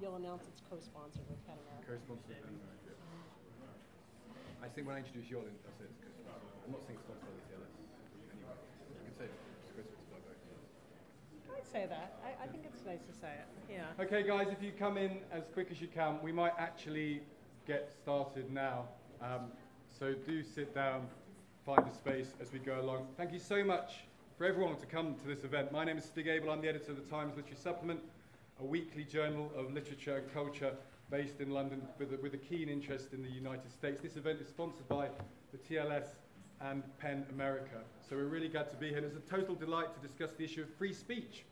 you'll announce it's co-sponsored with PEN America. Co-sponsored with PEN America. I think when I introduce Yolin, I'll say it's co-sponsored. I'm not saying it's sponsored by the TLS. Anyway, you can say it. It's co-sponsored by both. I'd say that. I, I think it's nice to say it. Yeah. Okay, guys, if you come in as quick as you can, we might actually get started now. Um, so do sit down, find a space as we go along. Thank you so much for everyone to come to this event. My name is Stig Abell. I'm the editor of the Times Literary Supplement, a weekly journal of literature and culture based in London with a, with a keen interest in the United States. This event is sponsored by the TLS and PEN America. So we're really glad to be here. It's a total delight to discuss the issue of free speech,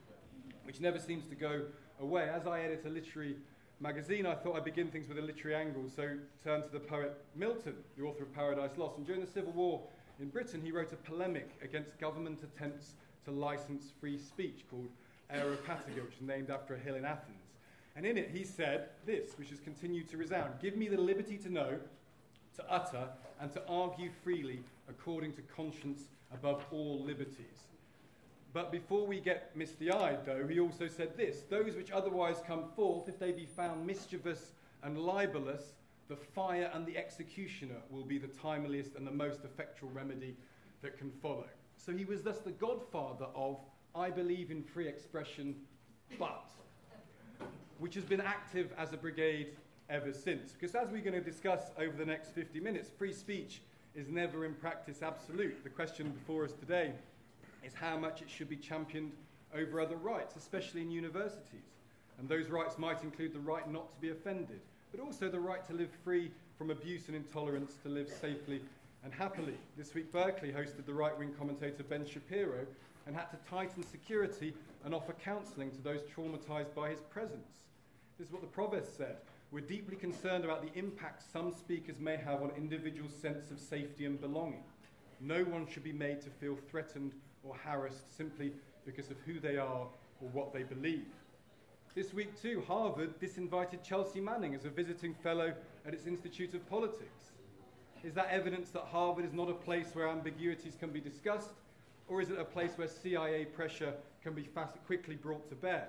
which never seems to go away. As I edit a literary magazine, I thought I'd begin things with a literary angle, so turn to the poet Milton, the author of Paradise Lost. And during the Civil War in Britain, he wrote a polemic against government attempts to license free speech called Areopagitica, which is named after a hill in Athens. And in it, he said this, which has continued to resound Give me the liberty to know, to utter, and to argue freely according to conscience above all liberties. But before we get misty eyed, though, he also said this Those which otherwise come forth, if they be found mischievous and libelous, the fire and the executioner will be the timeliest and the most effectual remedy that can follow. So he was thus the godfather of I believe in free expression, but, which has been active as a brigade ever since. Because as we're going to discuss over the next 50 minutes, free speech is never in practice absolute. The question before us today is how much it should be championed over other rights, especially in universities. And those rights might include the right not to be offended, but also the right to live free from abuse and intolerance, to live safely and happily. This week, Berkeley hosted the right wing commentator Ben Shapiro and had to tighten security and offer counselling to those traumatised by his presence. This is what the Provost said. We're deeply concerned about the impact some speakers may have on individuals' sense of safety and belonging. No one should be made to feel threatened or harassed simply because of who they are or what they believe. This week, too, Harvard disinvited Chelsea Manning as a visiting fellow at its Institute of Politics. Is that evidence that Harvard is not a place where ambiguities can be discussed, or is it a place where CIA pressure can be fast, quickly brought to bear?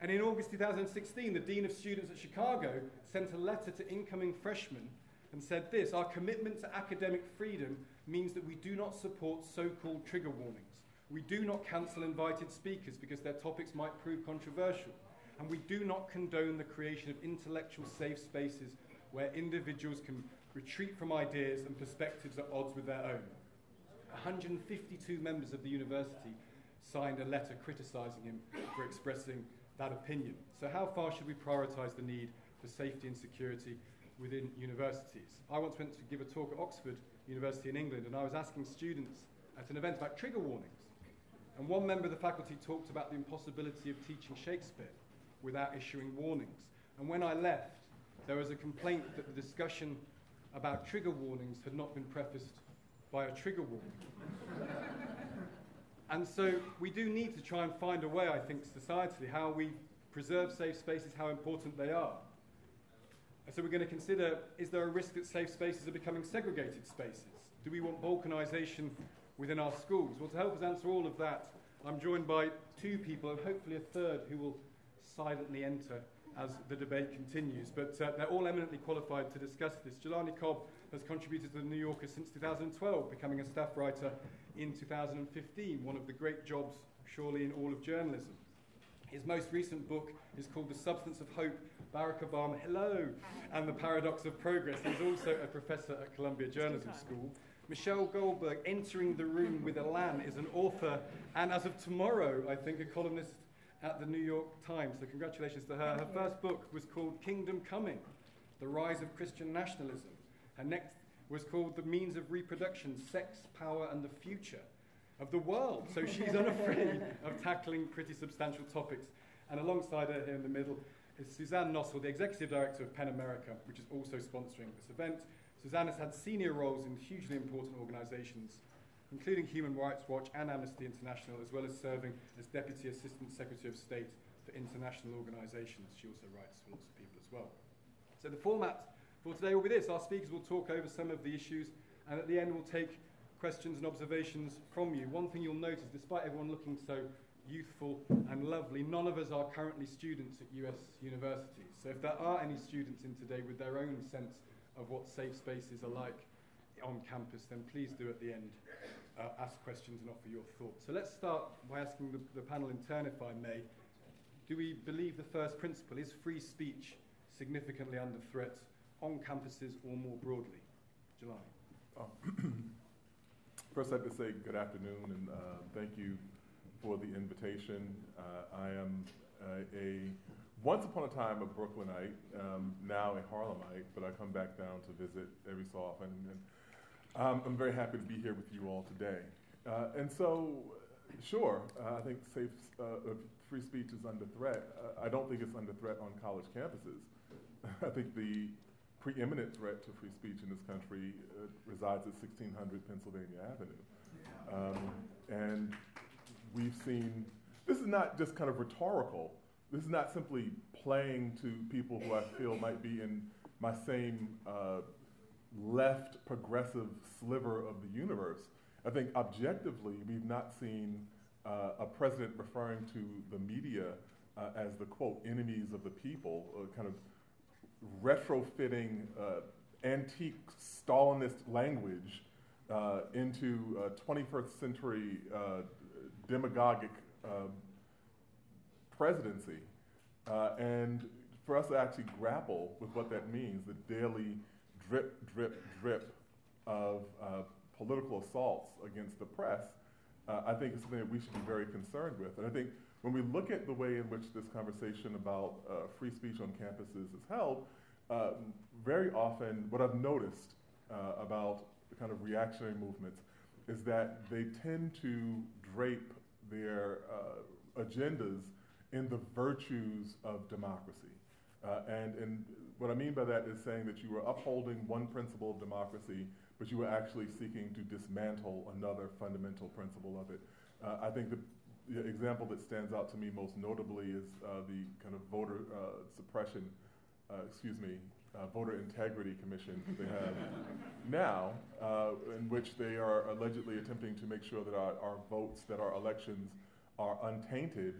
And in August 2016, the Dean of Students at Chicago sent a letter to incoming freshmen and said this Our commitment to academic freedom means that we do not support so called trigger warnings. We do not cancel invited speakers because their topics might prove controversial and we do not condone the creation of intellectual safe spaces where individuals can retreat from ideas and perspectives at odds with their own. 152 members of the university signed a letter criticising him for expressing that opinion. So, how far should we prioritise the need for safety and security within universities? I once went to give a talk at Oxford University in England, and I was asking students at an event about trigger warnings. And one member of the faculty talked about the impossibility of teaching Shakespeare without issuing warnings. And when I left, there was a complaint that the discussion about trigger warnings had not been prefaced by a trigger warning. and so we do need to try and find a way, I think, societally, how we preserve safe spaces, how important they are. And so we're going to consider is there a risk that safe spaces are becoming segregated spaces? Do we want balkanisation within our schools? Well, to help us answer all of that, I'm joined by two people and hopefully a third who will silently enter as the debate continues. But uh, they're all eminently qualified to discuss this. Jelani Cobb has contributed to the New Yorker since 2012, becoming a staff writer in 2015, one of the great jobs, surely, in all of journalism. His most recent book is called The Substance of Hope Barack Obama, Hello, and the Paradox of Progress. He's also a professor at Columbia Journalism School. Michelle Goldberg, entering the room with Elan, is an author and, as of tomorrow, I think, a columnist at the New York Times. So, congratulations to her. Her first book was called Kingdom Coming The Rise of Christian Nationalism. Her next was called The Means of Reproduction Sex, Power, and the Future of the World. So, she's unafraid of tackling pretty substantial topics. And alongside her here in the middle is Suzanne Nossel, the Executive Director of PEN America, which is also sponsoring this event. Suzanne has had senior roles in hugely important organizations including Human Rights Watch and Amnesty International, as well as serving as Deputy Assistant Secretary of State for international organisations. She also writes for lots of people as well. So the format for today will be this. Our speakers will talk over some of the issues, and at the end we'll take questions and observations from you. One thing you'll notice, despite everyone looking so youthful, and lovely. None of us are currently students at US universities. So if there are any students in today with their own sense of what safe spaces are like on campus, then please do at the end uh, ask questions and offer your thoughts. So let's start by asking the, the panel in turn, if I may. Do we believe the first principle is free speech significantly under threat on campuses or more broadly? July. Oh. First, I'd like to say good afternoon and uh, thank you for the invitation. Uh, I am uh, a once upon a time a Brooklynite, um, now a Harlemite, but I come back down to visit every so often. And um, I'm very happy to be here with you all today. Uh, and so, sure, uh, I think safe, uh, free speech is under threat. I don't think it's under threat on college campuses. I think the preeminent threat to free speech in this country uh, resides at 1600 Pennsylvania Avenue. Um, and we've seen, this is not just kind of rhetorical. This is not simply playing to people who I feel might be in my same uh, left progressive sliver of the universe. I think objectively, we've not seen uh, a president referring to the media uh, as the quote enemies of the people, uh, kind of retrofitting uh, antique Stalinist language uh, into 21st century uh, demagogic um, presidency. and for us to actually grapple with what that means, the daily drip, drip, drip of uh, political assaults against the press, uh, I think is something that we should be very concerned with. And I think when we look at the way in which this conversation about uh, free speech on campuses is held, um, very often what I've noticed uh, about the kind of reactionary movements is that they tend to drape their uh, agendas in the virtues of democracy. Uh, and, and what I mean by that is saying that you were upholding one principle of democracy, but you were actually seeking to dismantle another fundamental principle of it. Uh, I think the, the, example that stands out to me most notably is uh, the kind of voter uh, suppression, uh, excuse me, uh, voter integrity commission that they have now, in which they are allegedly attempting to make sure that our, our votes, that our elections are untainted,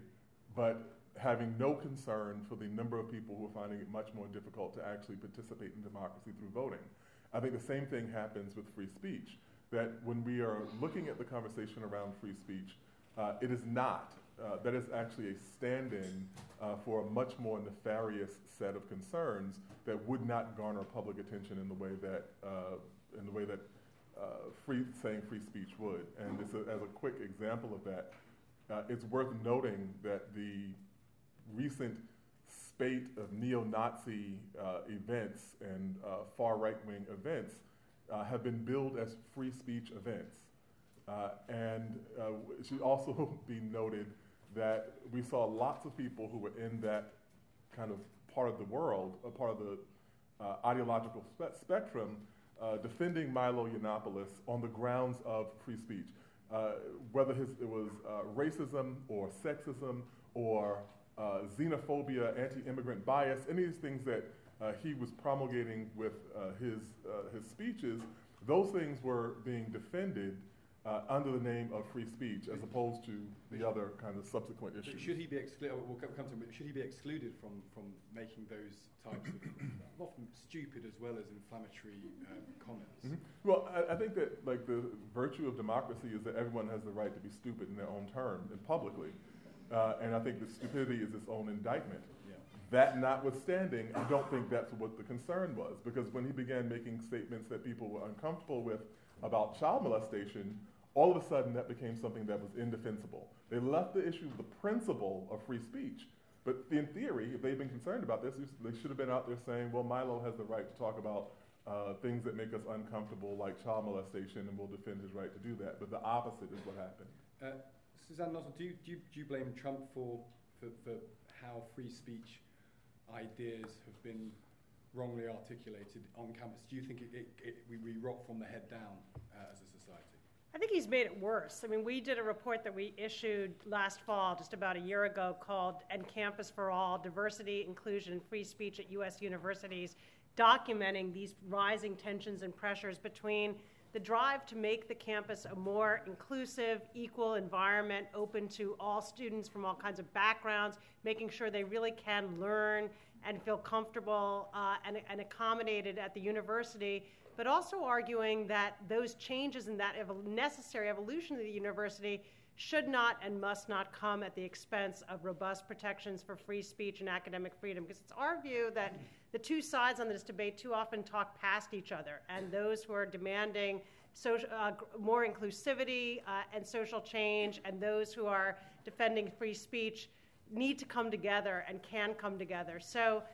but having no concern for the number of people who are finding it much more difficult to actually participate in democracy through voting. I think the same thing happens with free speech, that when we are looking at the conversation around free speech, uh, it is not, uh, that is actually a stand in uh, for a much more nefarious set of concerns that would not garner public attention in the way that, uh, in the way that uh, free, saying free speech would. And a, as a quick example of that, uh, it's worth noting that the recent spate of neo-Nazi uh, events and far right-wing events uh, have been billed as free speech events. Uh, and uh, it should also be noted that we saw lots of people who were in that kind of part of the world, a part of the uh, ideological spe- spectrum, defending Milo Yiannopoulos on the grounds of free speech. whether his, it was racism or sexism or uh, xenophobia, anti-immigrant bias, any of these things that uh, he was promulgating with uh, his, uh, his speeches, those things were being defended uh, under the name of free speech, as opposed to the other kind of subsequent issues. Should he be excluded? We'll come to him. Should he be excluded from, from making those types of often stupid as well as inflammatory um, comments? Mm-hmm. Well, I, I, think that like the virtue of democracy is that everyone has the right to be stupid in their own term and publicly. Uh, and I think the stupidity is its own indictment. Yeah. That notwithstanding, I don't think that's what the concern was, because when he began making statements that people were uncomfortable with about child molestation, all of a sudden that became something that was indefensible. They left the issue of the principle of free speech. But in theory, if they'd been concerned about this, they should have been out there saying, well, Milo has the right to talk about uh, things that make us uncomfortable, like child molestation, and we'll defend his right to do that. But the opposite is what happened. Uh, Suzanne Nossel, do you, do you, do you blame Trump for, for, for how free speech ideas have been wrongly articulated on campus? Do you think it, it, it, we, we rot from the head down uh, as a? I think he's made it worse. I mean, we did a report that we issued last fall, just about a year ago, called And Campus for All Diversity, Inclusion, and Free Speech at U.S. Universities, documenting these rising tensions and pressures between the drive to make the campus a more inclusive, equal environment, open to all students from all kinds of backgrounds, making sure they really can learn and feel comfortable uh, and, and accommodated at the university, but also arguing that those changes and that ev- necessary evolution of the university should not and must not come at the expense of robust protections for free speech and academic freedom. Because it's our view that the two sides on this debate too often talk past each other, and those who are demanding uh, more inclusivity uh, and social change, and those who are defending free speech need to come together and can come together. So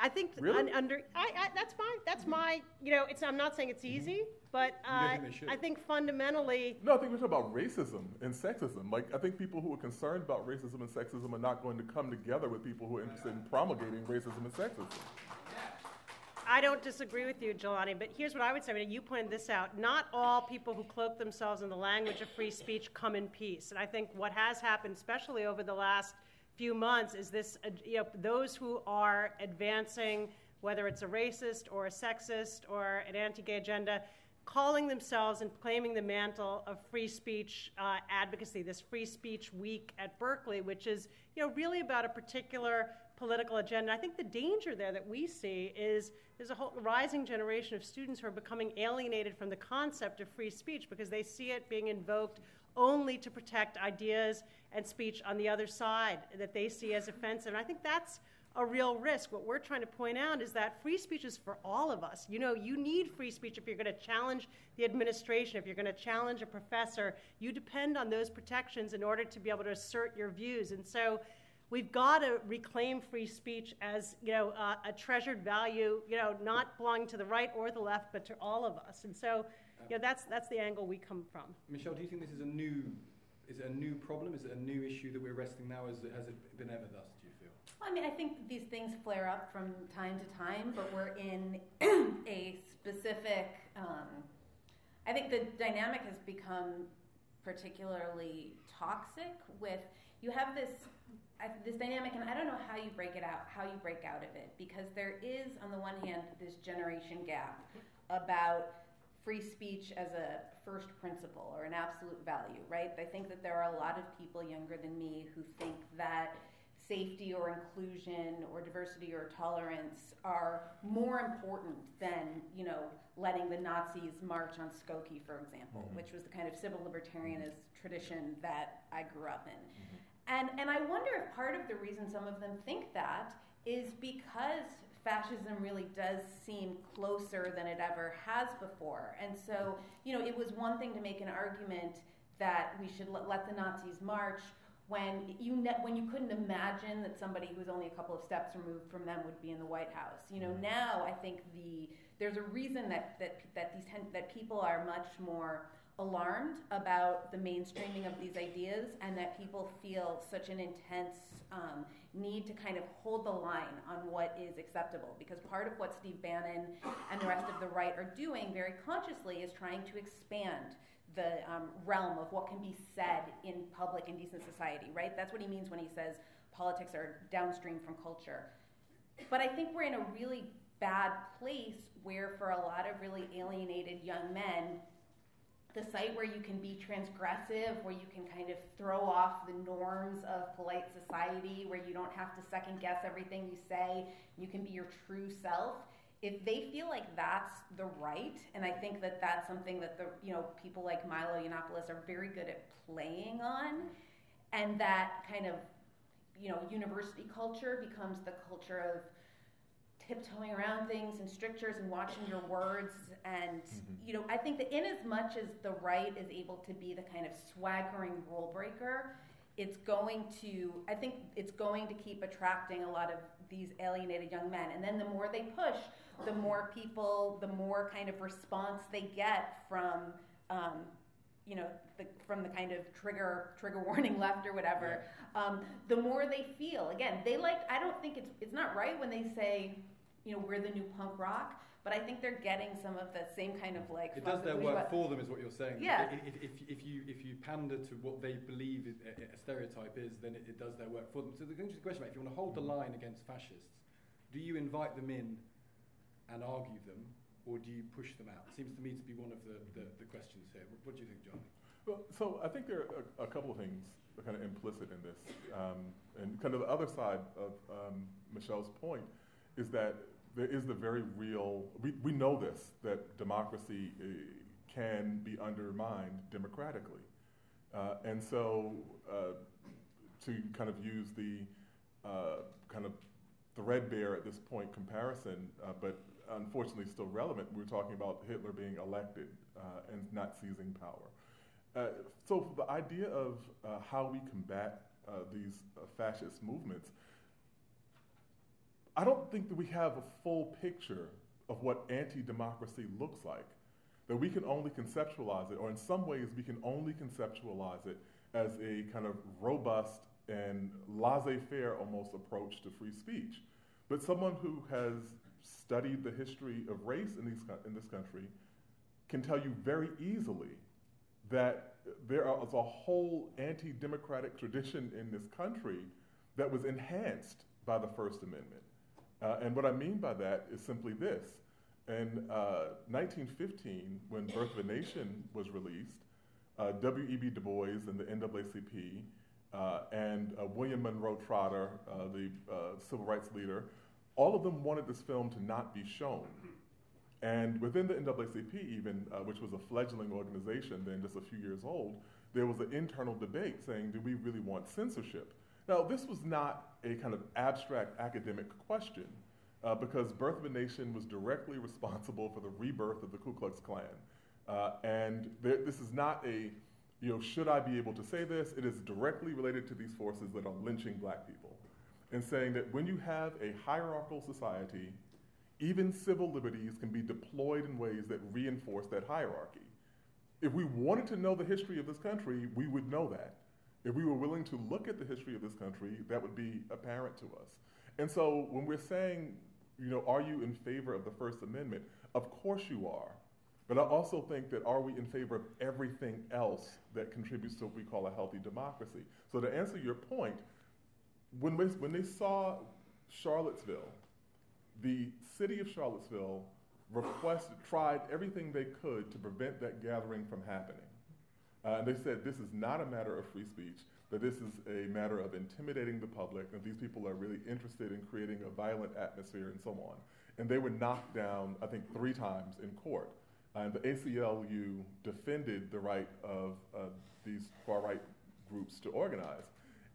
I think Really? un- under I, I, that's my that's my you know it's I'm not saying it's easy, but uh, think? I think fundamentally No, I think we're talking about racism and sexism. Like, I think people who are concerned about racism and sexism are not going to come together with people who are interested in promulgating racism and sexism. I don't disagree with you, Jelani, but here's what I would say. I mean, you pointed this out. Not all people who cloak themselves in the language of free speech come in peace. And I think what has happened, especially over the last few months, is this, uh, you know, those who are advancing, whether it's a racist or a sexist or an anti-gay agenda, calling themselves and claiming the mantle of free speech uh, advocacy, this free speech week at Berkeley, which is, you know, really about a particular political agenda. I think the danger there that we see is there's a whole rising generation of students who are becoming alienated from the concept of free speech because they see it being invoked only to protect ideas and speech on the other side that they see as offensive. And I think that's a real risk. What we're trying to point out is that free speech is for all of us. You know, you need free speech if you're going to challenge the administration, if you're going to challenge a professor. You depend on those protections in order to be able to assert your views. And so we've got to reclaim free speech as, you know, uh, a treasured value, you know, not belonging to the right or the left, but to all of us. And so, you know, that's, that's the angle we come from. Michelle, do you think this is a new, is it a new problem? Is it a new issue that we're wrestling now? As it, has it been ever thus? Do you feel? I mean, I think these things flare up from time to time, but we're in a specific. Um, I think the dynamic has become particularly toxic. With you have this this dynamic, and I don't know how you break it out, how you break out of it, because there is, on the one hand, this generation gap about free speech as a first principle or an absolute value, right? I think that there are a lot of people younger than me who think that safety or inclusion or diversity or tolerance are more important than, you know, letting the Nazis march on Skokie, for example, mm-hmm. which was the kind of civil libertarianist mm-hmm. tradition that I grew up in. Mm-hmm. And, and I wonder if part of the reason some of them think that is because fascism really does seem closer than it ever has before. And so, you know, it was one thing to make an argument that we should let, let the Nazis march when you ne- when you couldn't imagine that somebody who was only a couple of steps removed from them would be in the White House. You know, mm-hmm. now I think the there's a reason that that that these ten, that people are much more alarmed about the mainstreaming of these ideas and that people feel such an intense um, need to kind of hold the line on what is acceptable because part of what Steve Bannon and the rest of the right are doing very consciously is trying to expand the um, realm of what can be said in public and decent society, right? That's what he means when he says politics are downstream from culture. But I think we're in a really bad place where, for a lot of really alienated young men, the site where you can be transgressive, where you can kind of throw off the norms of polite society, where you don't have to second guess everything you say, you can be your true self. If they feel like that's the right, and I think that that's something that the you know people like Milo Yiannopoulos are very good at playing on, and that kind of you know university culture becomes the culture of tiptoeing around things and strictures and watching your words and you know i think that in as much as the right is able to be the kind of swaggering rule breaker it's going to i think it's going to keep attracting a lot of these alienated young men and then the more they push the more people the more kind of response they get from um, you know, the, from the kind of trigger trigger warning left or whatever, um, the more they feel. Again, they like. I don't think it's it's not right when they say, you know, we're the new punk rock. But I think they're getting some of the same kind of like. It does their bourgeois- work for them, is what you're saying. Yeah. I- If, if, if, you, if you pander to what they believe is- a, a stereotype is, then it, it does their work for them. So the interesting question, mate, if you want to hold the line against fascists, do you invite them in and argue them, or do you push them out? Seems to me to be one of the, the, the questions here. What do you think, John? Well, so I think there are a, a couple of things kind of implicit in this. Um, and kind of the other side of um, Michelle's point is that there is the very real, we, we know this, that democracy uh, can be undermined democratically. Uh, and so uh, to kind of use the uh, kind of threadbare at this point comparison, uh, but unfortunately still relevant, we're talking about Hitler being elected uh, and not seizing power. Uh, so the idea of how we combat these fascist movements, I don't think that we have a full picture of what anti-democracy looks like. That we can only conceptualize it, or in some ways we can only conceptualize it as a kind of robust and laissez-faire almost approach to free speech. But someone who has studied the history of race in, these, in this country can tell you very easily that there is a whole anti democratic tradition in this country that was enhanced by the First Amendment. Uh, and what I mean by that is simply this. In uh, 1915, when Birth of a Nation was released, uh, W.E.B. Du Bois and the NAACP uh, and uh, William Monroe Trotter, uh, the civil rights leader, all of them wanted this film to not be shown. And within the NAACP, even, which was a fledgling organization then, just a few years old, there was an internal debate saying, do we really want censorship? Now, this was not a kind of abstract academic question, uh, because Birth of a Nation was directly responsible for the rebirth of the Ku Klux Klan. Uh, and there, this is not a, you know, should I be able to say this? It is directly related to these forces that are lynching black people. And saying that when you have a hierarchical society even civil liberties can be deployed in ways that reinforce that hierarchy. If we wanted to know the history of this country, we would know that. If we were willing to look at the history of this country, that would be apparent to us. And so when we're saying, you know, are you in favor of the First Amendment? Of course you are. But I also think that are we in favor of everything else that contributes to what we call a healthy democracy? So to answer your point, when, we, when they saw Charlottesville the city of Charlottesville requested, tried everything they could to prevent that gathering from happening. Uh, and they said this is not a matter of free speech, that this is a matter of intimidating the public, that these people are really interested in creating a violent atmosphere and so on. And they were knocked down, I think, three times in court. And the ACLU defended the right of uh, these far right groups to organize.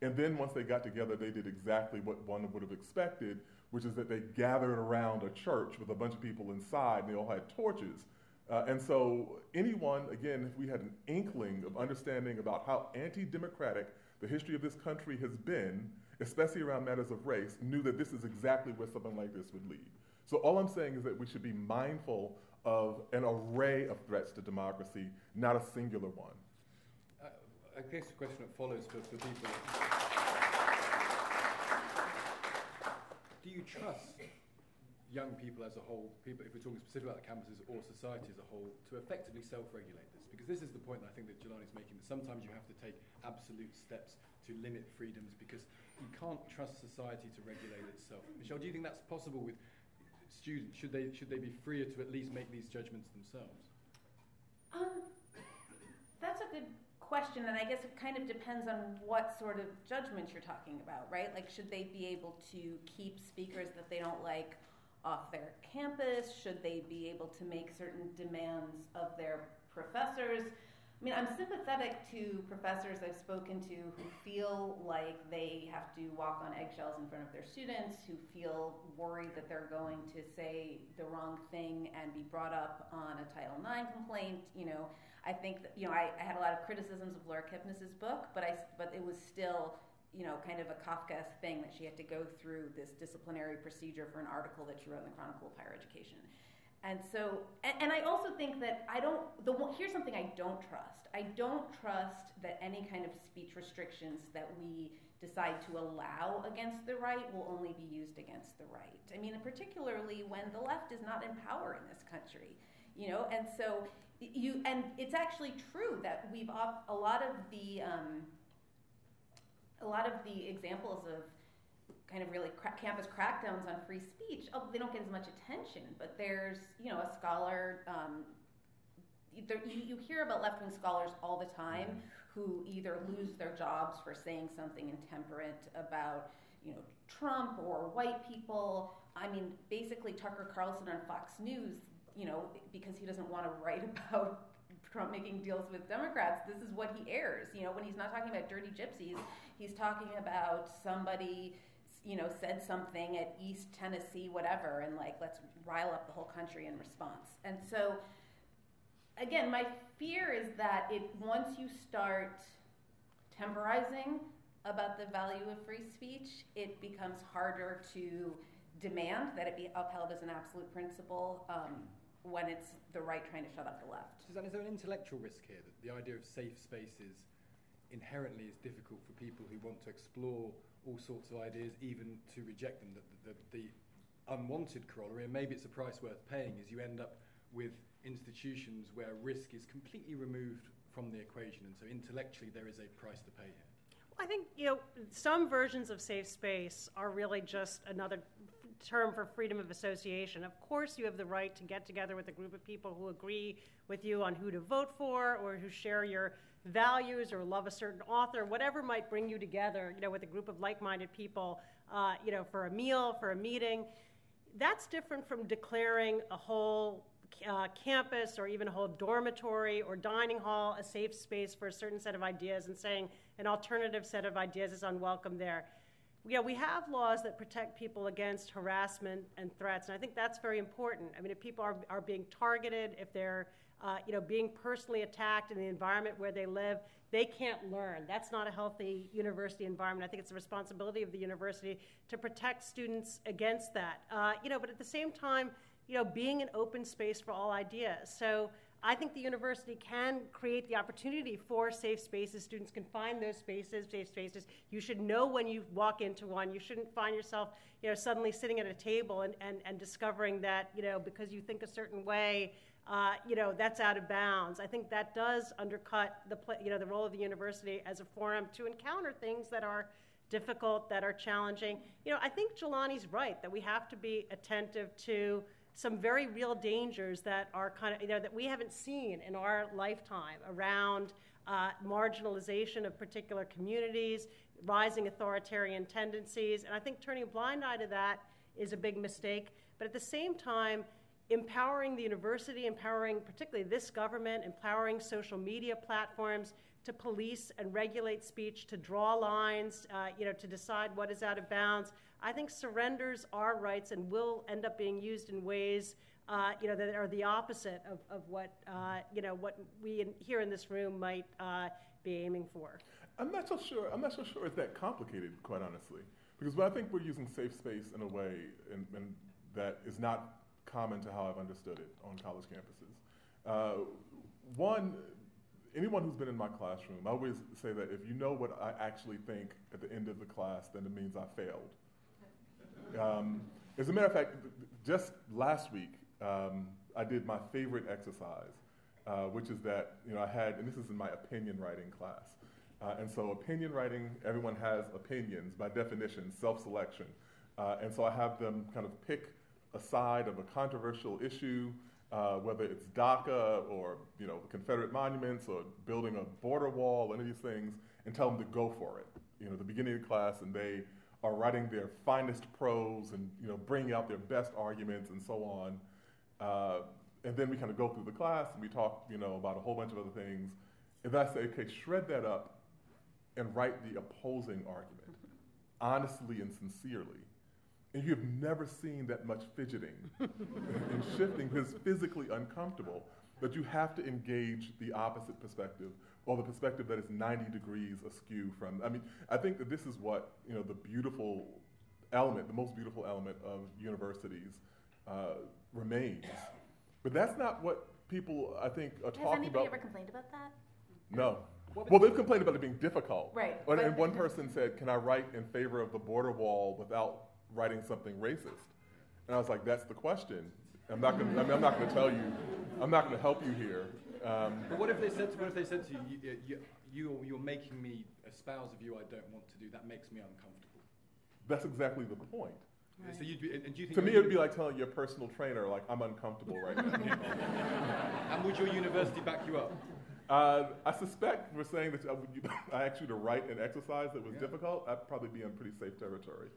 And then once they got together, they did exactly what one would have expected, which is that they gathered around a church with a bunch of people inside and they all had torches. Uh, and so, anyone, again, if we had an inkling of understanding about how anti democratic the history of this country has been, especially around matters of race, knew that this is exactly where something like this would lead. So, all I'm saying is that we should be mindful of an array of threats to democracy, not a singular one. Uh, I guess the question that follows for, for people do you trust young people as a whole, people, if we're talking specifically about the campuses or society as a whole, to effectively self-regulate this? Because this is the point that I think that Jelani's making, that sometimes you have to take absolute steps to limit freedoms because you can't trust society to regulate itself. Michelle, do you think that's possible with students? Should they, should they be freer to at least make these judgments themselves? Um, that's a good question, and I guess it kind of depends on what sort of judgment you're talking about, right? Like, should they be able to keep speakers that they don't like off their campus? Should they be able to make certain demands of their professors? I mean, I'm sympathetic to professors I've spoken to who feel like they have to walk on eggshells in front of their students, who feel worried that they're going to say the wrong thing and be brought up on a Title IX complaint, you know. I think that, you know, I, I had a lot of criticisms of Laura Kipnis's book, but I, but it was still, you know, kind of a Kafkaesque thing that she had to go through this disciplinary procedure for an article that she wrote in the Chronicle of Higher Education. And so, and, and I also think that I don't, the, here's something I don't trust. I don't trust that any kind of speech restrictions that we decide to allow against the right will only be used against the right. I mean, particularly when the left is not in power in this country, you know, and so you and it's actually true that we've a lot of the um, a lot of the examples of kind of really cra- campus crackdowns on free speech, oh, they don't get as much attention. But there's, you know, a scholar. Um, there, you, you hear about left wing scholars all the time who either lose their jobs for saying something intemperate about, you know, Trump or white people. I mean, basically Tucker Carlson on Fox News, you know, because he doesn't want to write about Trump making deals with Democrats, this is what he airs. You know, when he's not talking about dirty gypsies, he's talking about somebody, you know, said something at East Tennessee, whatever, and like, let's rile up the whole country in response. And so, again, my fear is that it once you start temporizing about the value of free speech, it becomes harder to demand that it be upheld as an absolute principle. Um, when it's the right trying to shut up the left. Is there an intellectual risk here that the idea of safe spaces inherently is difficult for people who want to explore all sorts of ideas, even to reject them? The, the, the unwanted corollary, and maybe it's a price worth paying, is you end up with institutions where risk is completely removed from the equation, and so intellectually there is a price to pay here. I think you know some versions of safe space are really just another term for freedom of association. Of course, you have the right to get together with a group of people who agree with you on who to vote for or who share your values or love a certain author, whatever might bring you together, you know, with a group of like-minded people, uh, you know, for a meal, for a meeting. That's different from declaring a whole uh, campus or even a whole dormitory or dining hall a safe space for a certain set of ideas and saying an alternative set of ideas is unwelcome there yeah, we have laws that protect people against harassment and threats, and I think that's very important. I mean, if people are, are being targeted, if they're uh, you know, being personally attacked in the environment where they live, they can't learn. That's not a healthy university environment. I think it's the responsibility of the university to protect students against that. Uh, you know, but at the same time, you know, being an open space for all ideas. So I think the university can create the opportunity for safe spaces. Students can find those spaces, safe spaces. You should know when you walk into one. You shouldn't find yourself, you know, suddenly sitting at a table and, and, and discovering that, you know, because you think a certain way, uh, you know, that's out of bounds. I think that does undercut the, you know, the role of the university as a forum to encounter things that are difficult, that are challenging. You know, I think Jelani's right that we have to be attentive to some very real dangers that are kind of, you know, that we haven't seen in our lifetime around uh, marginalization of particular communities, rising authoritarian tendencies. And I think turning a blind eye to that is a big mistake. But at the same time, empowering the university, empowering particularly this government, empowering social media platforms to police and regulate speech, to draw lines, uh, you know, to decide what is out of bounds. I think surrenders our rights and will end up being used in ways, uh, you know, that are the opposite of, of what, uh, you know, what we in, here in this room might uh, be aiming for. I'm not so sure. I'm not so sure it's that complicated, quite honestly, because I think we're using safe space in a way that is not common to how I've understood it on college campuses. Uh, one, anyone who's been in my classroom, I always say that if you know what I actually think at the end of the class, then it means I failed. Um, as a matter of fact, just last week, um, I did my favorite exercise, uh, which is that, you know, I had, and this is in my opinion writing class. Uh, and so, opinion writing, everyone has opinions by definition, self selection. Uh, and so, I have them kind of pick side of a controversial issue, uh, whether it's DACA or you know Confederate monuments or building a border wall, any of these things, and tell them to go for it. You know, the beginning of class, and they are writing their finest prose and you know bringing out their best arguments and so on. Uh, and then we kind of go through the class and we talk, you know, about a whole bunch of other things. And then I say, okay, shred that up and write the opposing argument, honestly and sincerely. And you have never seen that much fidgeting and shifting because it's physically uncomfortable. But you have to engage the opposite perspective or the perspective that is 90 degrees askew from. I mean, I think that this is what, you know, the beautiful element, the most beautiful element of universities uh, remains. But that's not what people, I think, are Has talking about. Has anybody ever complained about that? No. Well, they've complained about it being difficult. Right. And, and one person said, Can I write in favor of the border wall without writing something racist? And I was like, That's the question. I'm not going. I mean, I'm not going to tell you. I'm not going to help you here. Um, but what if they said? To, what if they said to you, you, you, you, you're making me espouse a view I don't want to do. That makes me uncomfortable. that's exactly the point. So you'd be, and do you think To me, it'd be like telling your personal trainer, like, I'm uncomfortable right now. And would your university back you up? Uh, I suspect we're saying that I, would you, I asked you to write an exercise that was Yeah. difficult. I'd probably be in pretty safe territory.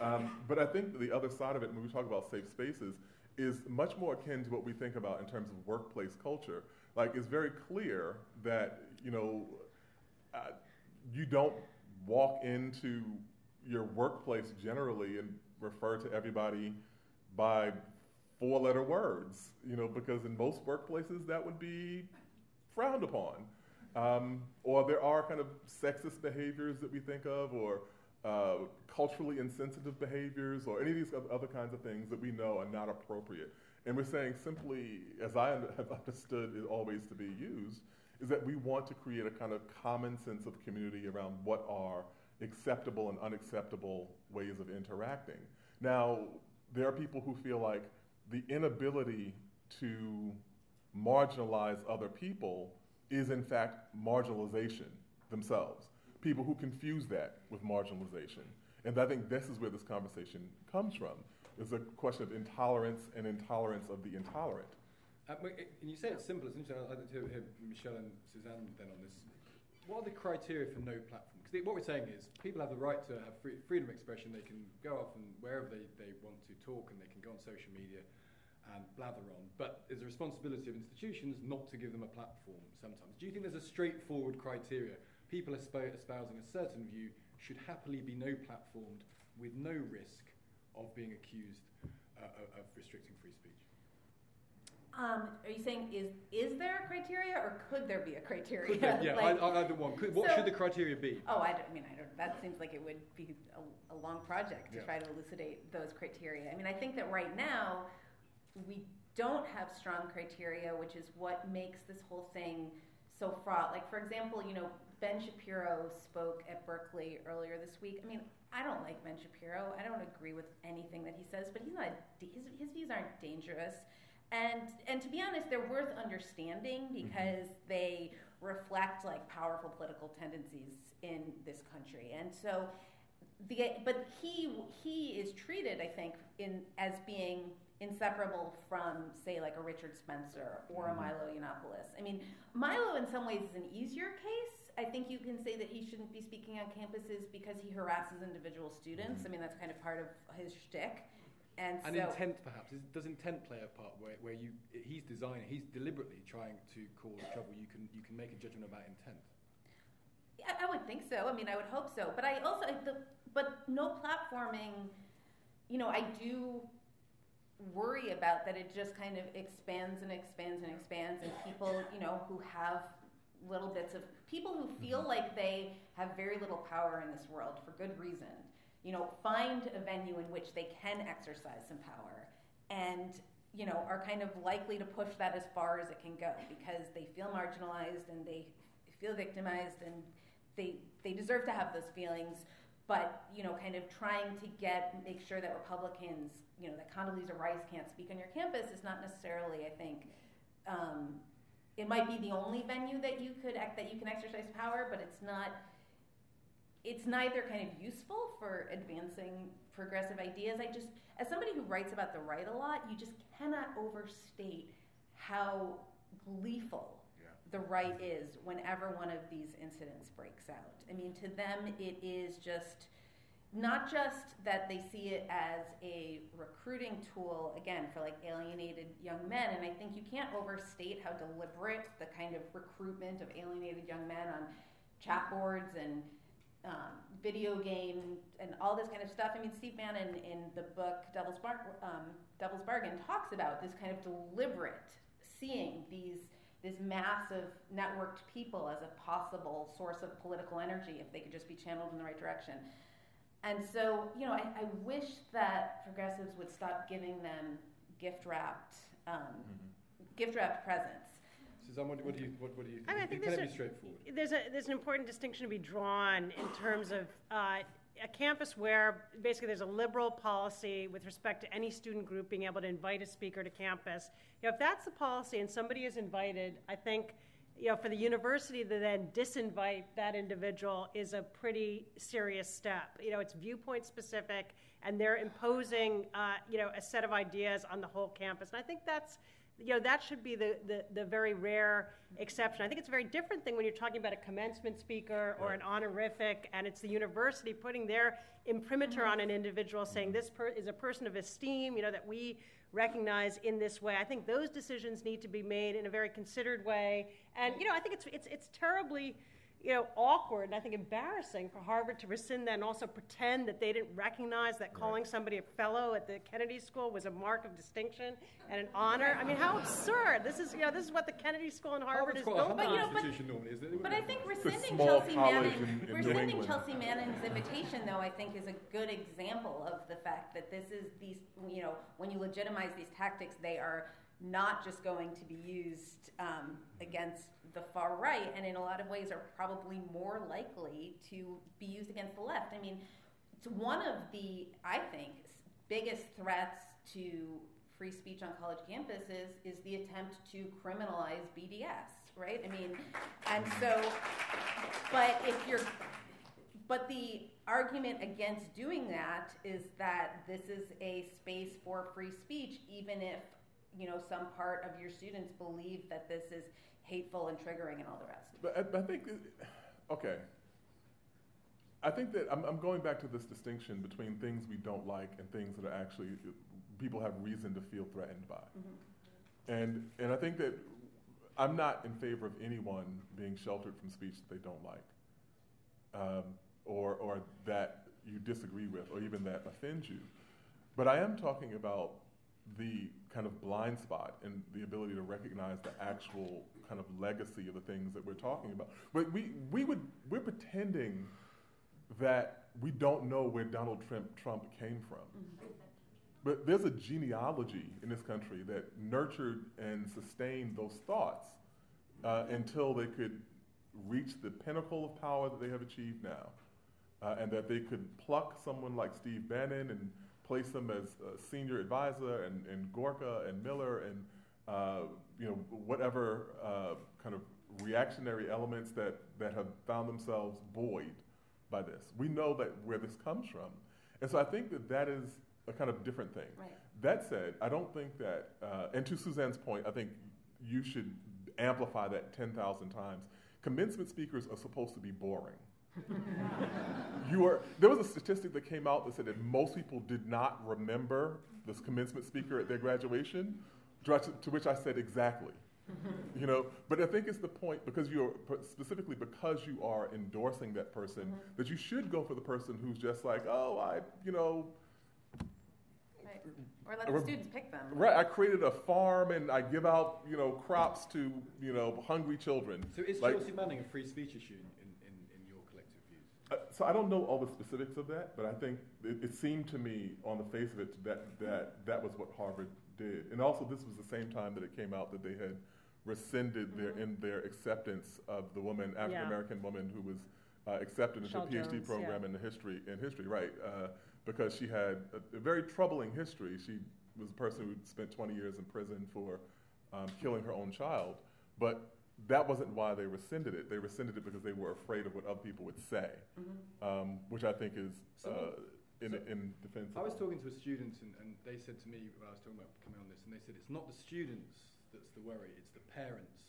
Um, but I think the other side of it, when we talk about safe spaces, is much more akin to what we think about in terms of workplace culture. Like, it's very clear that, you know, uh, you don't walk into your workplace generally and refer to everybody by four letter words, you know, because in most workplaces that would be frowned upon. Um, or there are kind of sexist behaviors that we think of, or uh, culturally insensitive behaviors, or any of these other kinds of things that we know are not appropriate. And we're saying simply, as I have understood it always to be used, is that we want to create a kind of common sense of community around what are acceptable and unacceptable ways of interacting. Now, there are people who feel like the inability to marginalize other people is, in fact, marginalization themselves. People who confuse that with marginalization. And I think this is where this conversation comes from. It's a question of intolerance and intolerance of the intolerant. Uh, and you say it's simple. It's interesting. I'd like to hear Michelle and Suzanne then on this. What are the criteria for no platform? Because what we're saying is people have the right to have free, freedom of expression. They can go off and wherever they, they want to talk and they can go on social media and blather on. But it's a responsibility of institutions not to give them a platform sometimes. Do you think there's a straightforward criteria? People esp- espousing a certain view should happily be no platformed with no risk of being accused uh, of- restricting free speech. Um, are you saying is is there a criteria or could there be a criteria? There- yeah, Like- I, I, either one. Could, what So- should the criteria be? Oh, I, don't, I mean, I don't. That seems like it would be a, a long project to Yeah. try to elucidate those criteria. I mean, I think that right now we don't have strong criteria, which is what makes this whole thing so fraught. Like, for example, you know, Ben Shapiro spoke at Berkeley earlier this week. I mean, I don't like Ben Shapiro. I don't agree with anything that he says, but he's not. His, his views aren't dangerous. And and to be honest, they're worth understanding mm-hmm. because they reflect like powerful political tendencies in this country. And so the but he he is treated, I think, in as being inseparable from say like a Richard Spencer or a mm-hmm. Milo Yiannopoulos. I mean, Milo in some ways is an easier case. I think you can say that he shouldn't be speaking on campuses because he harasses individual students. Mm-hmm. I mean, that's kind of part of his shtick. And, And so, intent, perhaps. Is, does intent play a part where, where you he's designing, he's deliberately trying to cause trouble? You can you can make a judgment about intent. Yeah, I would think so. I mean, I would hope so. But I also, the, but no platforming, you know, I do worry about that it just kind of expands and expands and expands, and people, you know, who have little bits of people who feel mm-hmm. like they have very little power in this world for good reason, you know, find a venue in which they can exercise some power and you know are kind of likely to push that as far as it can go because they feel marginalized and they feel victimized and they they deserve to have those feelings but you know kind of trying to get make sure that republicans you know that condoleezza rice can't speak on your campus is not necessarily i think um, it might be the only venue that you could act, that you can exercise power but it's not it's neither kind of useful for advancing progressive ideas i just as somebody who writes about the right a lot you just cannot overstate how gleeful. The right is whenever one of these incidents breaks out. I mean, to them, it is just not just that they see it as a recruiting tool, again, for like alienated young men. And I think you can't overstate how deliberate the kind of recruitment of alienated young men on chat boards and um, video game and all this kind of stuff. I mean, Steve Bannon in the book Devil's, Bar- um, Devil's Bargain talks about this kind of deliberate seeing these this mass of networked people as a possible source of political energy if they could just be channeled in the right direction. And so, you know, I, I wish that progressives would stop giving them gift wrapped, um, gift wrapped presents. Suzanne, what, what do you what, what do you think? I mean, I think Can there's a- be straightforward? There's a there's an important distinction to be drawn in terms of uh, a campus where basically there's a liberal policy with respect to any student group being able to invite a speaker to campus. You know, if that's the policy and somebody is invited, I think you know, for the university to then disinvite that individual is a pretty serious step. You know, it's viewpoint specific, and they're imposing, uh, you know, a set of ideas on the whole campus. And I think that's, you know, that should be the, the, the very rare exception. I think it's a very different thing when you're talking about a commencement speaker or an honorific, and it's the university putting their imprimatur uh-huh. on an individual, saying uh-huh. this per- is a person of esteem, you know, that we recognize in this way. I think those decisions need to be made in a very considered way. And you know, I think it's it's it's terribly you know, awkward and I think embarrassing for Harvard to rescind that and also pretend that they didn't recognize that calling somebody a fellow at the Kennedy School was a mark of distinction and an honor. I mean, how absurd! This is, you know, this is what the Kennedy School in Harvard Harvard's is quite a built humble But, you know, on. but- institution normally, isn't it? But I think rescinding Chelsea Manning, in- in rescinding Chelsea Manning's invitation, though, I think is a good example of the fact that this is these, you know, when you legitimize these tactics, they are not just going to be used um, against the far right, and in a lot of ways are probably more likely to be used against the left. I mean, it's one of the, I think, biggest threats to free speech on college campuses is the attempt to criminalize BDS, right? I mean, and so, but if you're, but the argument against doing that is that this is a space for free speech, even if, you know, some part of your students believe that this is hateful and triggering and all the rest. But I, I think, okay. I think that I'm, I'm going back to this distinction between things we don't like and things that are actually people have reason to feel threatened by. And and I think that I'm not in favor of anyone being sheltered from speech that they don't like, um, or or that you disagree with, or even that offends you. But I am talking about the kind of blind spot and the ability to recognize the actual kind of legacy of the things that we're talking about. But we, we would, we're pretending that we don't know where Donald Trump, Trump came from. But there's a genealogy in this country that nurtured and sustained those thoughts uh, until they could reach the pinnacle of power that they have achieved now. Uh, and that they could pluck someone like Steve Bannon and place them as senior advisor, and, and Gorka and Miller, and uh, you know whatever uh, kind of reactionary elements that, that have found themselves buoyed by this. We know that where this comes from, and so I think that that is a kind of different thing. Right. That said, I don't think that, uh, and to Suzanne's point, I think you should amplify that 10,000 times. Commencement speakers are supposed to be boring. you are, there was a statistic that came out that said that most people did not remember this commencement speaker at their graduation, to, to which I said exactly. you know, but I think it's the point because you're specifically because you are endorsing that person mm-hmm. that you should go for the person who's just like, oh, I, you know, Right. Or let the Or- students pick them. Right, I created a farm and I give out, you know, crops to, you know, hungry children. So is Like- Chelsea Manning a free speech issue in your collective views? Uh, so I don't know all the specifics of that, but I think it, it seemed to me, on the face of it, that that that was what Harvard did. And also, this was the same time that it came out that they had rescinded their in their acceptance of the woman, African American woman, who was uh, accepted into a PhD Jones, program yeah. in the history in history, right? Uh, because she had a, a very troubling history. She was a person who spent 20 years in prison for um, killing her own child, but that wasn't why they rescinded it. They rescinded it because they were afraid of what other people would say, um, which I think is uh, in, So- in defense. I was talking to a student, and, and they said to me when I was talking about coming on this, and they said it's not the students that's the worry, it's the parents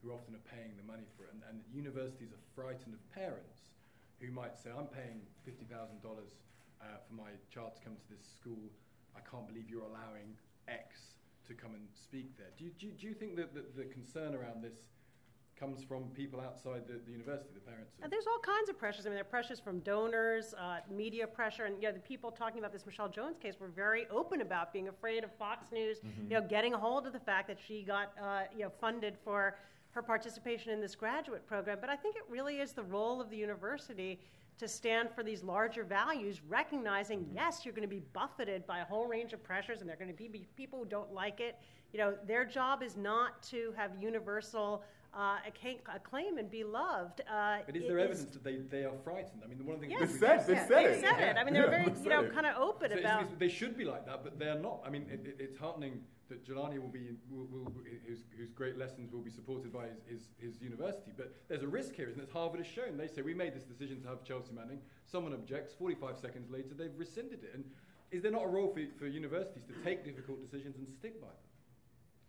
who often are paying the money for it. And, and universities are frightened of parents who might say, I'm paying $50,000 uh, for my child to come to this school. I can't believe you're allowing X to come and speak there. Do you, do you, do you think that the, the concern around this comes from people outside the, the university, the parents? Uh, There's all kinds of pressures. I mean, there are pressures from donors, uh, media pressure, and you know, the people talking about this Michelle Jones case were very open about being afraid of Fox News, you know, getting a hold of the fact that she got, uh, you know, funded for her participation in this graduate program. But I think it really is the role of the university to stand for these larger values, recognizing yes, you're going to be buffeted by a whole range of pressures, and there are going to be be people who don't like it. You know, their job is not to have universal uh, acclaim, acclaim and be loved. Uh, But is it there evidence that they, they are frightened? I mean, one of the Yes. things They said, they said They it. said it. I mean, they were Yeah, very, you know, it. kind of open So about. it's- they should be like that, but they're not. I mean, it, it, it's heartening that Jelani will be, will, will, whose, whose great lessons will be supported by his, his, his university. But there's a risk here, isn't it? Harvard has shown. They say, we made this decision to have Chelsea Manning. Someone objects. 45 seconds later, they've rescinded it. And is there not a role for, for universities to take difficult decisions and stick by them?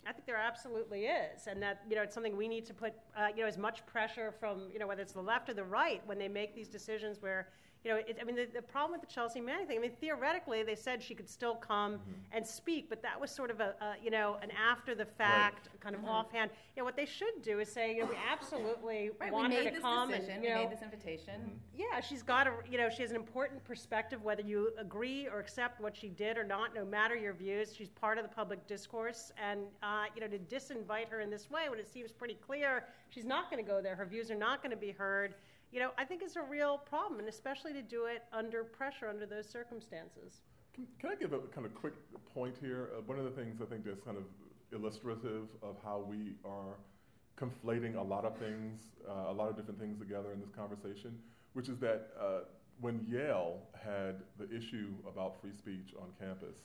I think there absolutely is, and that you know it's something we need to put uh, you know as much pressure from you know whether it's the left or the right when they make these decisions where you know it, I mean the, the problem with the Chelsea Manning thing I mean theoretically they said she could still come Mm-hmm. and speak but that was sort of a, a you know an after the fact kind of offhand you know what they should do is say you know we absolutely Right, we want her to this come decision, and we you know made this invitation. yeah, she's got a, you know, she has an important perspective, whether you agree or accept what she did or not, no matter your views. She's part of the public discourse. And, uh, you know, to disinvite her in this way when it seems pretty clear she's not going to go there, her views are not going to be heard, you know, I think is a real problem, and especially to do it under pressure under those circumstances. Can, can I give a kind of quick point here? Uh, one of the things I think that's kind of illustrative of how we are conflating a lot of things, uh, a lot of different things together in this conversation, which is that uh, when Yale had the issue about free speech on campus,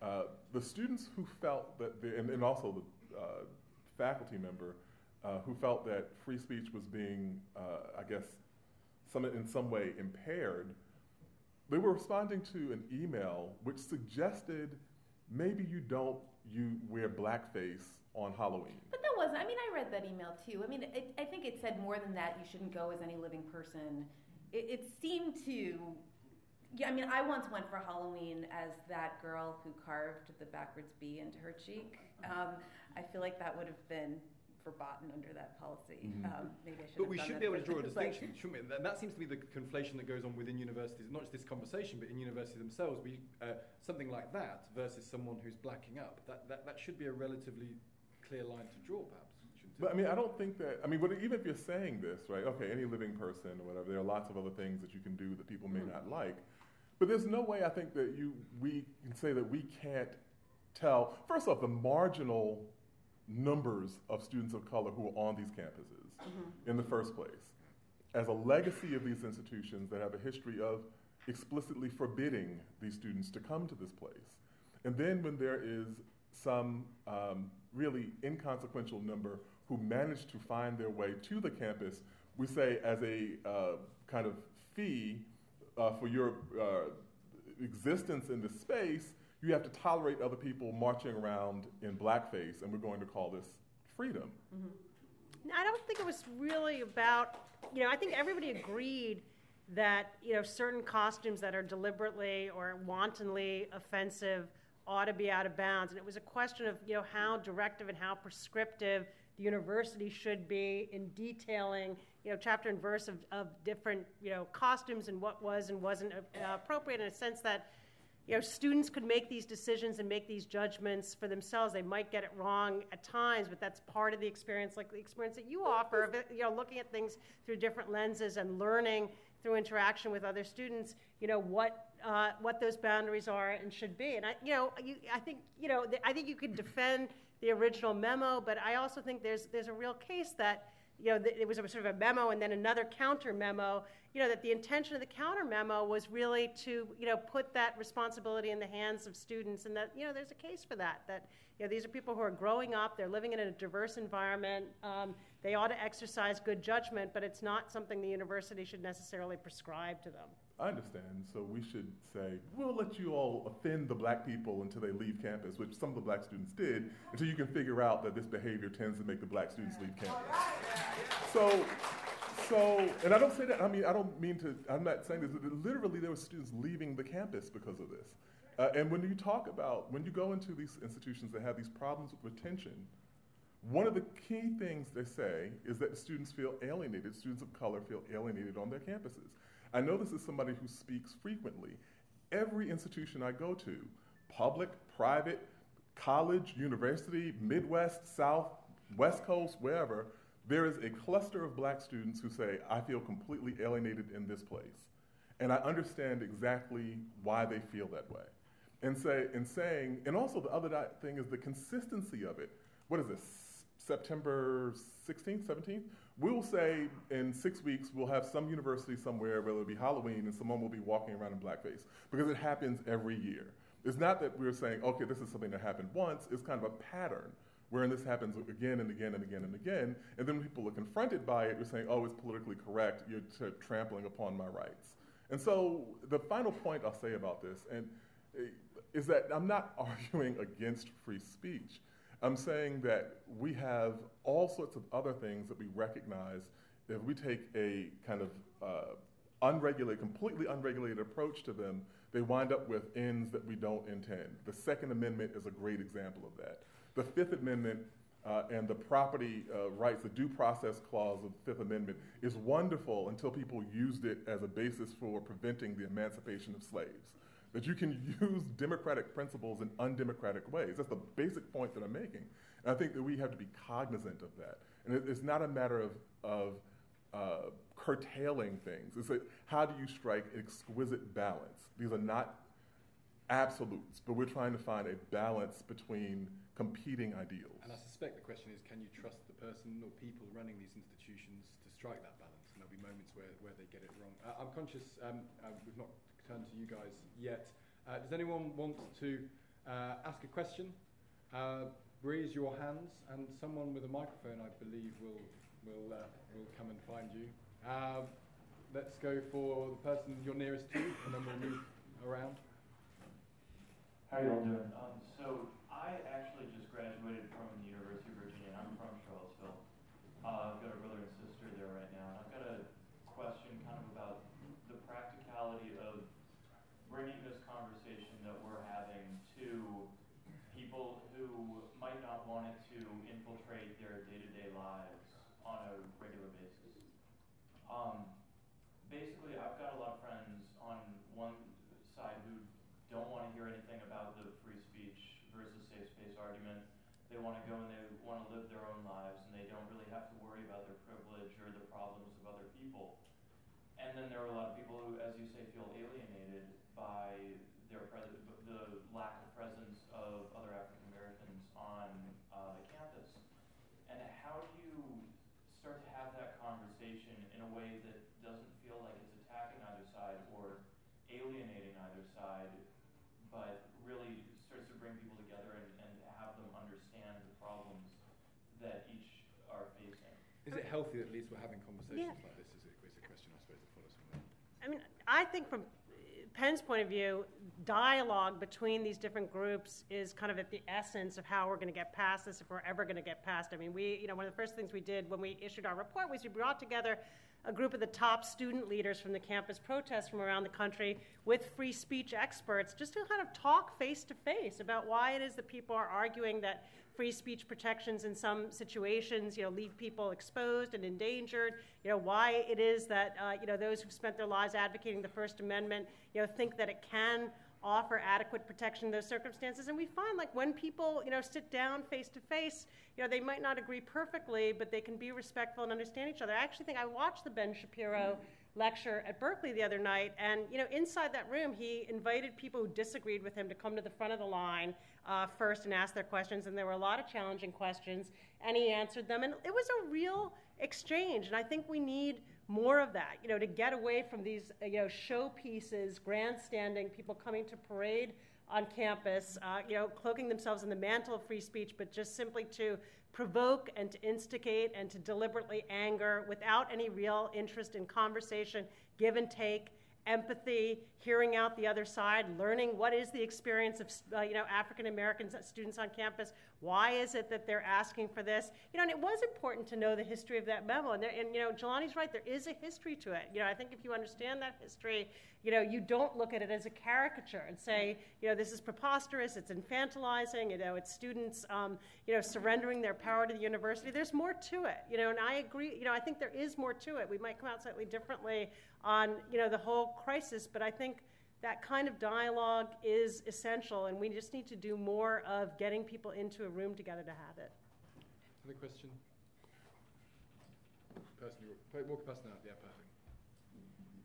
uh, the students who felt that, they, and, and also the uh, faculty member uh, who felt that free speech was being, uh, I guess, some, in some way impaired, they were responding to an email which suggested maybe you don't you wear blackface on Halloween. But that wasn't. I mean, I read that email too. I mean, it, I think it said more than that. You shouldn't go as any living person. It, it seemed to. Yeah, I mean, I once went for Halloween as that girl who carved the backwards B into her cheek. Um, I feel like that would have been verboten under that policy. Um, maybe I should. But have we done should that be able to draw a It's like- distinction, shouldn't we? That, that seems to be the conflation that goes on within universities, not just this conversation, but in universities themselves. We, uh, something like that versus someone who's blacking up. That, that, that should be a relatively clear line to draw, perhaps. shouldn't it? But I mean, I don't think that. I mean, but even if you're saying this, right? Okay, any living person or whatever, there are lots of other things that you can do that people may not like. But there's no way I think that you we can say that we can't tell. First off, the marginal numbers of students of color who are on these campuses in the first place, as a legacy of these institutions that have a history of explicitly forbidding these students to come to this place. And then when there is some um, really inconsequential number who manage to find their way to the campus, we say as a uh, kind of fee uh, for your uh, existence in this space, you have to tolerate other people marching around in blackface, and we're going to call this freedom. I don't think it was really about, you know, I think everybody agreed that, you know, certain costumes that are deliberately or wantonly offensive ought to be out of bounds. And it was a question of, you know, how directive and how prescriptive the university should be in detailing, you know, chapter and verse of, of different, you know, costumes and what was and wasn't uh, appropriate in a sense that, you know, students could make these decisions and make these judgments for themselves. They might get it wrong at times, but that's part of the experience, like the experience that you offer of you know, looking at things through different lenses and learning through interaction with other students, you know, what uh, what those boundaries are and should be. And I, you know, you, I think, you know, I think you could defend the original memo, but I also think there's there's a real case that you know, it was a sort of a memo and then another counter memo, you know, that the intention of the counter memo was really to, you know, put that responsibility in the hands of students and that, you know, there's a case for that, that, you know, these are people who are growing up, they're living in a diverse environment, um, they ought to exercise good judgment, but it's not something the university should necessarily prescribe to them. I understand. So we should say, we'll let you all offend the black people until they leave campus, which some of the black students did, until you can figure out that this behavior tends to make the black students leave campus. So, so, and I don't say that, I mean, I don't mean to, I'm not saying this, literally there were students leaving the campus because of this. Uh, and when you talk about, when you go into these institutions that have these problems with retention, one of the key things they say is that students feel alienated, students of color feel alienated on their campuses. I know this is somebody who speaks frequently. Every institution I go to, public, private, college, university, Midwest, South, West Coast, wherever, there is a cluster of black students who say, I feel completely alienated in this place. And I understand exactly why they feel that way. And say, and saying, and also the other thing is the consistency of it. What is this? September 16th, 17th, we'll say in six weeks we'll have some university somewhere where it'll be Halloween and someone will be walking around in blackface because it happens every year. It's not that we're saying, okay, this is something that happened once, it's kind of a pattern wherein this happens again and again and again and again. And then when people are confronted by it, you're saying, oh, it's politically correct, you're t- trampling upon my rights. And so the final point I'll say about this and, uh, is that I'm not arguing against free speech. I'm saying that we have all sorts of other things that we recognize if we take a kind of uh, unregulated, completely unregulated approach to them, they wind up with ends that we don't intend. The Second Amendment is a great example of that. The Fifth Amendment uh, and the property uh, rights, the due process clause of the Fifth Amendment, is wonderful until people used it as a basis for preventing the emancipation of slaves. That you can use democratic principles in undemocratic ways. That's the basic point that I'm making. And I think that we have to be cognizant of that. And it, it's not a matter of, of uh, curtailing things. It's like, how do you strike exquisite balance? These are not absolutes, but we're trying to find a balance between competing ideals. And I suspect the question is can you trust the person or people running these institutions to strike that balance? And there'll be moments where, where they get it wrong. Uh, I'm conscious um, uh, we've not to you guys yet. Uh, does anyone want to uh, ask a question? Uh, raise your hands, and someone with a microphone, I believe, will, will, uh, will come and find you. Um, let's go for the person you're nearest to, and then we'll move around. How are you all doing? Um, so I actually just graduated from the University of Virginia. And I'm from Charlottesville. I've got a brother and sister there right now. And I've got a question kind of about the practicality of bringing this conversation that we're having to people who might not want it to infiltrate their day-to-day lives on a regular basis. Um, basically, I've got a lot of friends on one side who don't want to hear anything about the free speech versus safe space argument. They want to go and they want to live their own lives and they don't really have to worry about their privilege or the problems of other people. And then there are a lot of people who, as you say, feel alienated by their pres- the lack of presence of other African Americans on uh, the campus. And how do you start to have that conversation in a way that doesn't feel like it's attacking either side or alienating either side but really starts to bring people together and, and have them understand the problems that each are facing. Is it healthy that at least we're having conversations Yeah. like this? Is, it, is a question I suppose that follows from that. I mean, I think from PEN's point of view, dialogue between these different groups is kind of at the essence of how we're going to get past this if we're ever going to get past. I mean, we, you know, one of the first things we did when we issued our report was we brought together a group of the top student leaders from the campus protests from around the country with free speech experts just to kind of talk face to face about why it is that people are arguing that free speech protections in some situations, you know, leave people exposed and endangered. You know, why it is that uh, you know those who've spent their lives advocating the First Amendment, you know, think that it can offer adequate protection in those circumstances. And we find like when people, you know, sit down face to face, you know, they might not agree perfectly, but they can be respectful and understand each other. I actually think I watched the Ben Shapiro lecture at Berkeley the other night, and you know, inside that room, he invited people who disagreed with him to come to the front of the line uh, first and ask their questions. And there were a lot of challenging questions, and he answered them, and it was a real exchange. And I think we need more of that, you know, to get away from these, uh, you know, showpieces, grandstanding, people coming to parade on campus, uh, you know, cloaking themselves in the mantle of free speech, but just simply to provoke and to instigate and to deliberately anger without any real interest in conversation, give and take, empathy, hearing out the other side, learning what is the experience of uh, you know African American students on campus. Why is it that they're asking for this? You know, and it was important to know the history of that memo. And, there, and you know, Jelani's right. There is a history to it. You know, I think if you understand that history, you know, you don't look at it as a caricature and say, you know, this is preposterous. It's infantilizing. You know, it's students, um, you know, surrendering their power to the university. There's more to it. You know, and I agree. You know, I think there is more to it. We might come out slightly differently on you know the whole crisis, but I think that kind of dialogue is essential, and we just need to do more of getting people into a room together to have it. Another question? Person, you walk past now. Yeah, perfect.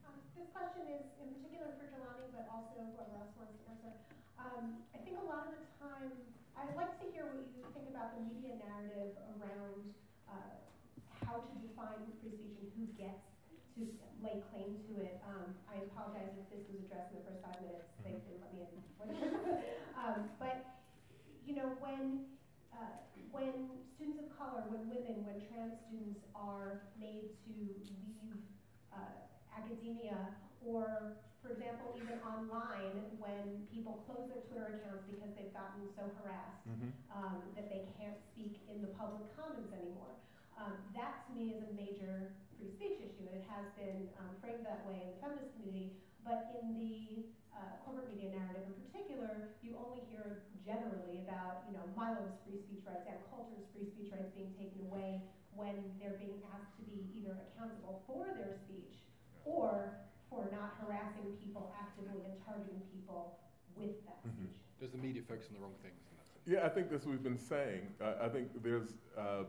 Um, this question is in particular for Jelani, but also whoever else wants to answer. Um, I think a lot of the time, I'd like to hear what you think about the media narrative around uh, how to define free speech and who gets to lay claim to it. Um, I apologize if this was addressed in the first five minutes. They didn't let me in. um, but you know, when uh, when students of color, when women, when trans students are made to leave uh, academia or for example, even online, when people close their Twitter accounts because they've gotten so harassed mm-hmm. um, that they can't speak in the public commons anymore. Um, that to me is a major free speech issue. And it has been um, framed that way in the feminist community, but in the uh, corporate media narrative in particular, you only hear generally about, you know, Milo's free speech rights, and Coulter's free speech rights being taken away when they're being asked to be either accountable for their speech or for not harassing people actively and targeting people with that mm-hmm. speech. Does the media focus on the wrong things? Yeah, I think that's what we've been saying. Uh, I think there's uh,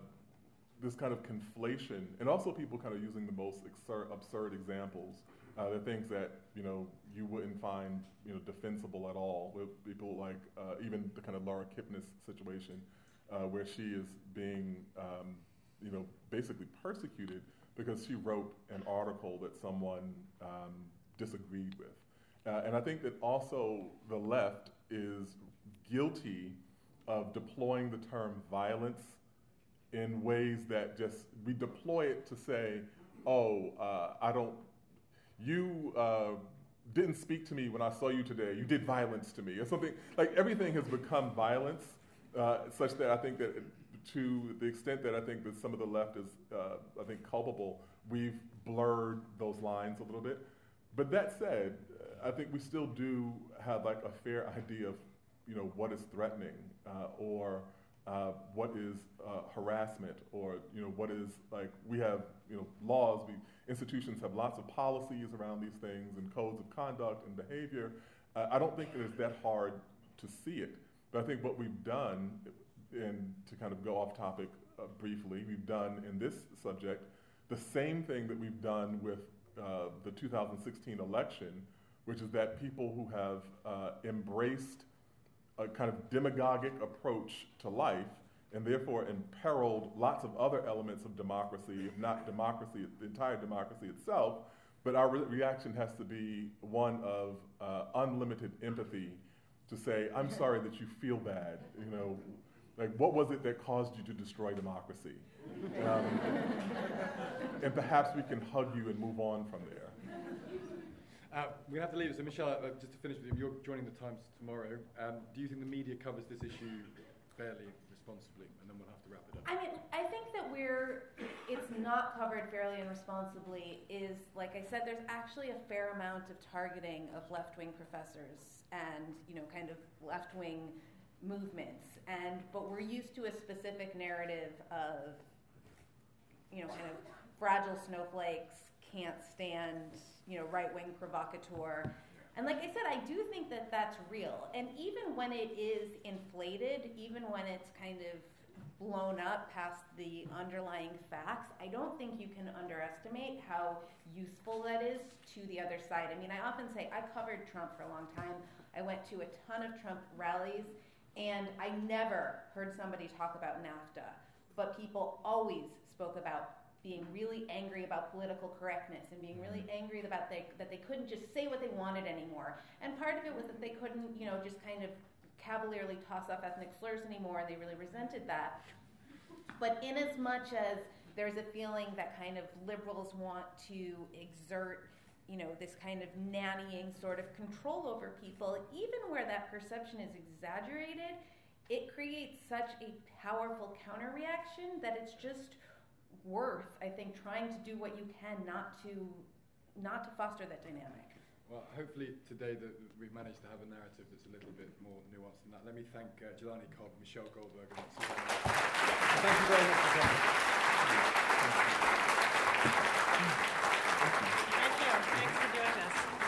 this kind of conflation, and also people kind of using the most absurd, absurd examples. Uh, the things that you know you wouldn't find you know defensible at all. With people like uh, even the kind of Laura Kipnis situation, uh, where she is being um, you know basically persecuted because she wrote an article that someone um, disagreed with. Uh, and I think that also the left is guilty of deploying the term violence in ways that just, we deploy it to say, oh, uh, I don't, you uh, didn't speak to me when I saw you today, you did violence to me, or something. Like everything has become violence, uh, such that I think that to the extent that I think that some of the left is, uh, I think, culpable, we've blurred those lines a little bit. But that said, I think we still do have like a fair idea of, you know, what is threatening uh, or uh, what is uh, harassment or, you know, what is like, we have, you know, laws, we, institutions have lots of policies around these things and codes of conduct and behavior. Uh, I don't think it is that hard to see it. But I think what we've done and to kind of go off topic uh, briefly, we've done in this subject the same thing that we've done with uh, the 2016 election, which is that people who have uh, embraced a kind of demagogic approach to life and therefore imperiled lots of other elements of democracy, if not democracy, the entire democracy itself. But our re- reaction has to be one of uh, unlimited empathy to say, I'm sorry that you feel bad. You know, like, what was it that caused you to destroy democracy? Um, and perhaps we can hug you and move on from there. Uh, we have to leave. It. So, Michelle, uh, just to finish with you, you're joining the Times tomorrow. Um, do you think the media covers this issue fairly, responsibly? And then we'll have to wrap it up. I mean, I think that we're, it's not covered fairly and responsibly is, like I said, there's actually a fair amount of targeting of left wing professors and, you know, kind of left wing movements and but we're used to a specific narrative of you know kind of fragile snowflakes can't stand you know right wing provocateur. And like i said i do think that that's real. And even when it is inflated even when it's kind of blown up past the underlying facts i don't think you can underestimate how useful that is to the other side. I mean i often say i covered trump for a long time. I went to a ton of trump rallies and I never heard somebody talk about NAFTA, but people always spoke about being really angry about political correctness and being really mm-hmm. angry about they, that they couldn't just say what they wanted anymore. And part of it was that they couldn't, you know, just kind of cavalierly toss off ethnic slurs anymore, and they really resented that. But in as much as there's a feeling that kind of liberals want to exert you know, this kind of nannying sort of control over people, even where that perception is exaggerated, it creates such a powerful counter reaction that it's just worth, I think, trying to do what you can not to not to foster that dynamic. Well, hopefully today that we've managed to have a narrative that's a little bit more nuanced than that. Let me thank uh, Jelani Cobb, Michelle Goldberg, and Susanna. Thank you very much for coming.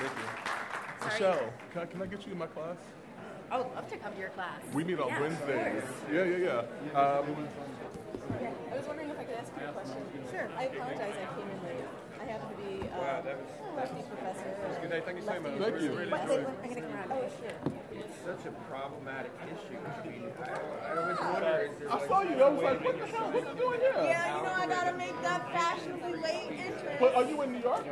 Thank you. Michelle, can I, can I get you in my class? I would love to come to your class. We meet on yeah, Wednesdays. Yeah, yeah, yeah. Um, yeah. I was wondering if I could ask you a question. Sure. I apologize I came in late. I happen to be uh, Wow, that was, that was professor. a good day. Thank you so much. Thank you. Really What, enjoyed I'm going to come around. Oh, sure. It's such a problematic issue. I mean, I, I always wonder, is there I like saw you. I was like, what the hell? What you doing here? Yeah, you know, I gotta make that fashionably late entrance. But are you in New York?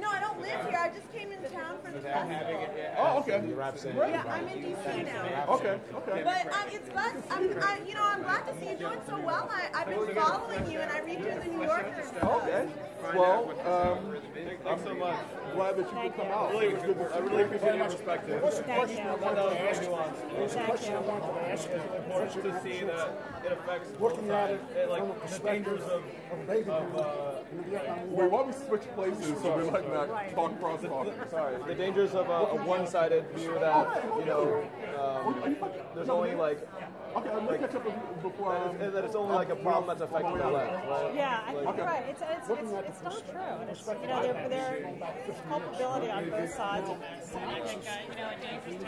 No, I don't live here. I just came into town for the festival. Oh, okay. Yeah, I'm in DC now. Okay, okay. But um, it's glad, I'm, I, you know, I'm glad to see you doing so well. I, I've been following you, and I read you in the New Yorker. and. Okay. Well, um, I'm so much glad that you could come out. Really, good to, I really appreciate your perspective. What's the question I wanted to ask you? What's question I wanted to ask you? important to see that it affects Looking at it it, like from a the perspective dangers of of baby of, boomers uh, in the Vietnam Wait, War. why don't we switch places so we like not talk cross talk? sorry the dangers of a, a one-sided view that you know um, there's only like Okay, let me catch up with you before. Um, that it's only like a problem that's affecting the left, right? Yeah, I think Okay. right. It's, it's, it's, it's not true. And it's, you know, there, there's culpability on both sides of this. And I think, uh, you know, it dangers